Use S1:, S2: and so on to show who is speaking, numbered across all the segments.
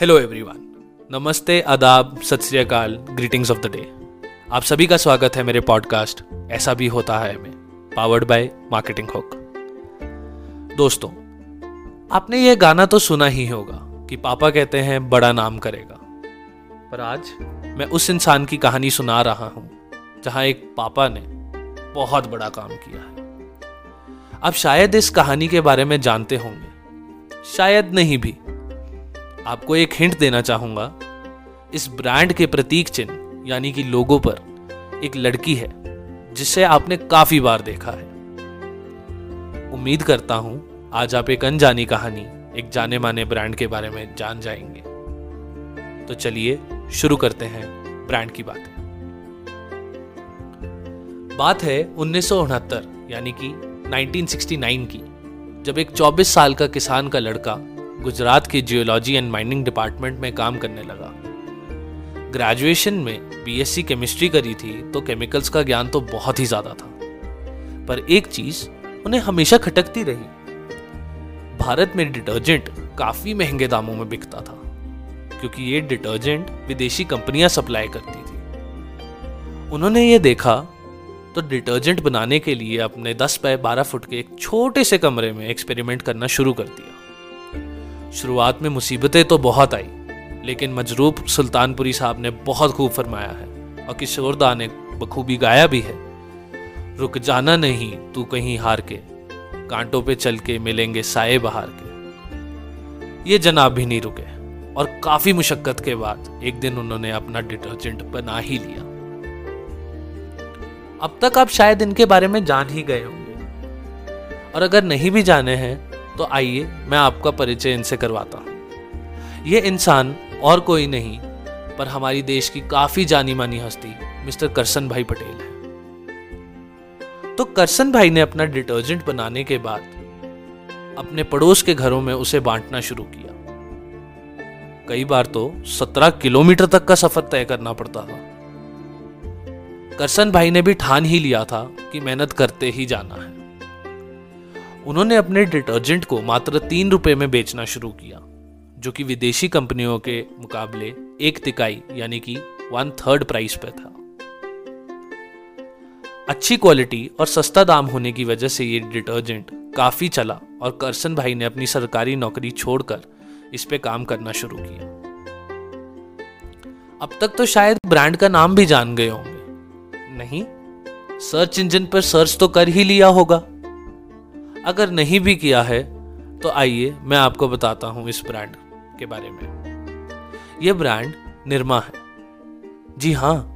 S1: Hello everyone नमस्ते, आदाब, सत श्री अकाल ग्रीटिंग्स ऑफ़ द डे आप सभी का स्वागत है मेरे पॉडकास्ट ऐसा भी होता है में पावर्ड बाय मार्केटिंग हुक दोस्तों, आपने ये गाना तो सुना ही होगा कि पापा कहते हैं, बड़ा नाम करेगा। पर आज मैं उस इंसान की कहानी सुना रहा हूँ, जहाँ एक पापा ने बहुत बड़ा काम किया है। आप शायद इस कहानी के बारे में जानते होंगे, शायद नहीं भी आपको एक हिंट देना चाहूँगा। इस ब्रांड के प्रतीक चिन्ह, यानी कि लोगों पर, एक लड़की है, जिसे आपने काफ़ी बार देखा है। उम्मीद करता हूँ, आज आप एक अनजानी कहानी, एक जाने माने ब्रांड के बारे में जान जाएँगे। तो चलिए, शुरू करते हैं ब्रांड की बातें। बात है उन्नीस सौ उनहत्तर, यानी कि 1969 की, जब एक 24 साल का किसान का लड़का गुजरात के जियोलॉजी एंड माइनिंग डिपार्टमेंट में काम करने लगा। ग्रेजुएशन में बीएससी केमिस्ट्री करी थी तो केमिकल्स का ज्ञान तो बहुत ही ज़्यादा था। पर एक चीज़ उन्हें हमेशा खटकती रही। भारत में डिटर्जेंट काफ़ी महँगे दामों में बिकता था, क्योंकि ये डिटर्जेंट विदेशी कंपनियाँ सप्लाई करती थी। उन्होंने ये देखा तो डिटर्जेंट बनाने के लिए अपने 10 बाय 12 फुट के एक छोटे से कमरे में एक्सपेरिमेंट करना शुरू कर दिया। शुरुआत में मुसीबतें तो बहुत आई, लेकिन मजरूब सुल्तानपुरी साहब ने बहुत खूब फरमाया है और किशोरदा ने बखूबी गाया भी है। रुक जाना नहीं, तू कहीं हार के, कांटों पे चल के मिलेंगे साए बहार के। ये जनाब भी नहीं रुके और काफ़ी मुशक्कत के बाद एक दिन उन्होंने अपना डिटर्जेंट बना ही लिया। अब तक आप शायद इनके बारे में जान ही गए होंगे। और अगर नहीं भी जाने हैं तो आइए मैं आपका परिचय इनसे करवाता हूँ। ये इंसान और कोई नहीं, पर हमारी देश की काफ़ी जानी मानी हस्ती, मिस्टर करसन भाई पटेल है। तो करसन भाई ने अपना डिटर्जेंट बनाने के बाद, अपने पड़ोस के घरों में उसे बांटना शुरू किया। कई बार तो सत्रह किलोमीटर तक का सफ़र तय करना पड़ता था। करसन भाई ने भी ठान ही लिया था कि मेहनत करते ही जाना है। उन्होंने अपने डिटर्जेंट को मात्र तीन रुपए में बेचना शुरू किया, जो कि विदेशी कंपनियों के मुकाबले एक तिकाई, यानी कि वन थर्ड प्राइस पे था। अच्छी क्वालिटी और सस्ता दाम होने की वजह से ये डिटर्जेंट काफ़ी चला और करसन भाई ने अपनी सरकारी नौकरी छोड़कर इस पे काम करना शुरू किया। अब तक तो शायद ब्रांड का नाम भी जान गए होंगे। नहीं सर्च इंजन पर सर्च तो कर ही लिया होगा। अगर नहीं भी किया है तो आइए मैं आपको बताता हूँ इस ब्रांड के बारे में। यह ब्रांड निर्मा है। जी हाँ,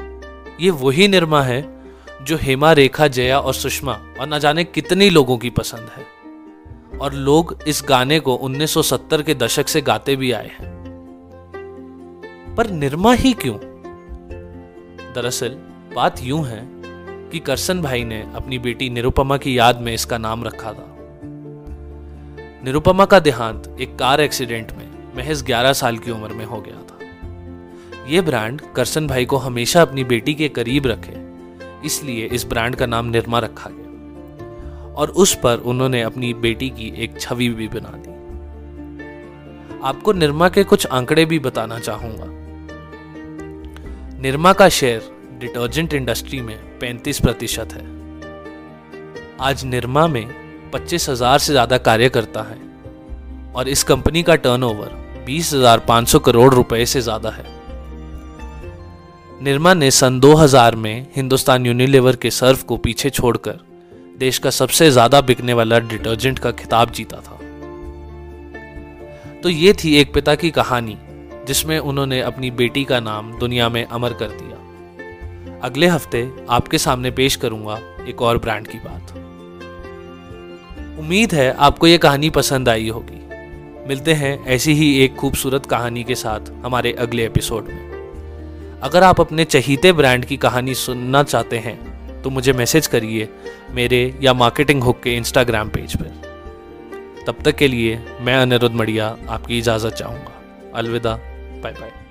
S1: ये वही निर्मा है जो हेमा, रेखा, जया और सुषमा और न जाने कितनी लोगों की पसंद है। और लोग इस गाने को 1970 के दशक से गाते भी आए हैं। पर निर्मा ही क्यों? दरअसल, बात यूँ है कि करसन भाई ने अपनी बेटी निरुपमा की याद में इसका नाम रखा था। निरुपमा का देहांत एक कार एक्सीडेंट में महज 11 साल की उम्र में हो गया था। यह ब्रांड करसन भाई को हमेशा अपनी बेटी के करीब रखे, इसलिए इस ब्रांड का नाम निर्मा रखा गया। और उस पर उन्होंने अपनी बेटी की एक छवि भी बना दी। आपको निर्मा के कुछ आंकड़े भी बताना चाहूँगा। निर्मा का शेयर डिटर्जेंट इंडस्ट्री में 35 प्रतिशत है। आज निर्मा में पच्चीस हज़ार से ज़्यादा कार्यकर्ता है और इस कंपनी का टर्नओवर बीस हज़ार पाँच सौ करोड़ रुपए से ज़्यादा है। निर्मा ने सन 2000 में हिंदुस्तान यूनिलीवर के सर्फ को पीछे छोड़कर देश का सबसे ज़्यादा बिकने वाला डिटर्जेंट का खिताब जीता था। तो ये थी एक पिता की कहानी, जिसमें उन्होंने अपनी बेटी का नाम दुनिया में अमर कर दिया। अगले हफ़्ते आपके सामने पेश करूँगा एक और ब्रांड की बात। उम्मीद है आपको ये कहानी पसंद आई होगी। मिलते हैं ऐसी ही एक खूबसूरत कहानी के साथ हमारे अगले एपिसोड में। अगर आप अपने चहीते ब्रांड की कहानी सुनना चाहते हैं तो मुझे मैसेज करिए मेरे या मार्केटिंग हुक के इंस्टाग्राम पेज पर। तब तक के लिए मैं अनिरुद्ध मड़िया आपकी इजाज़त चाहूँगा। अलविदा बाय बाय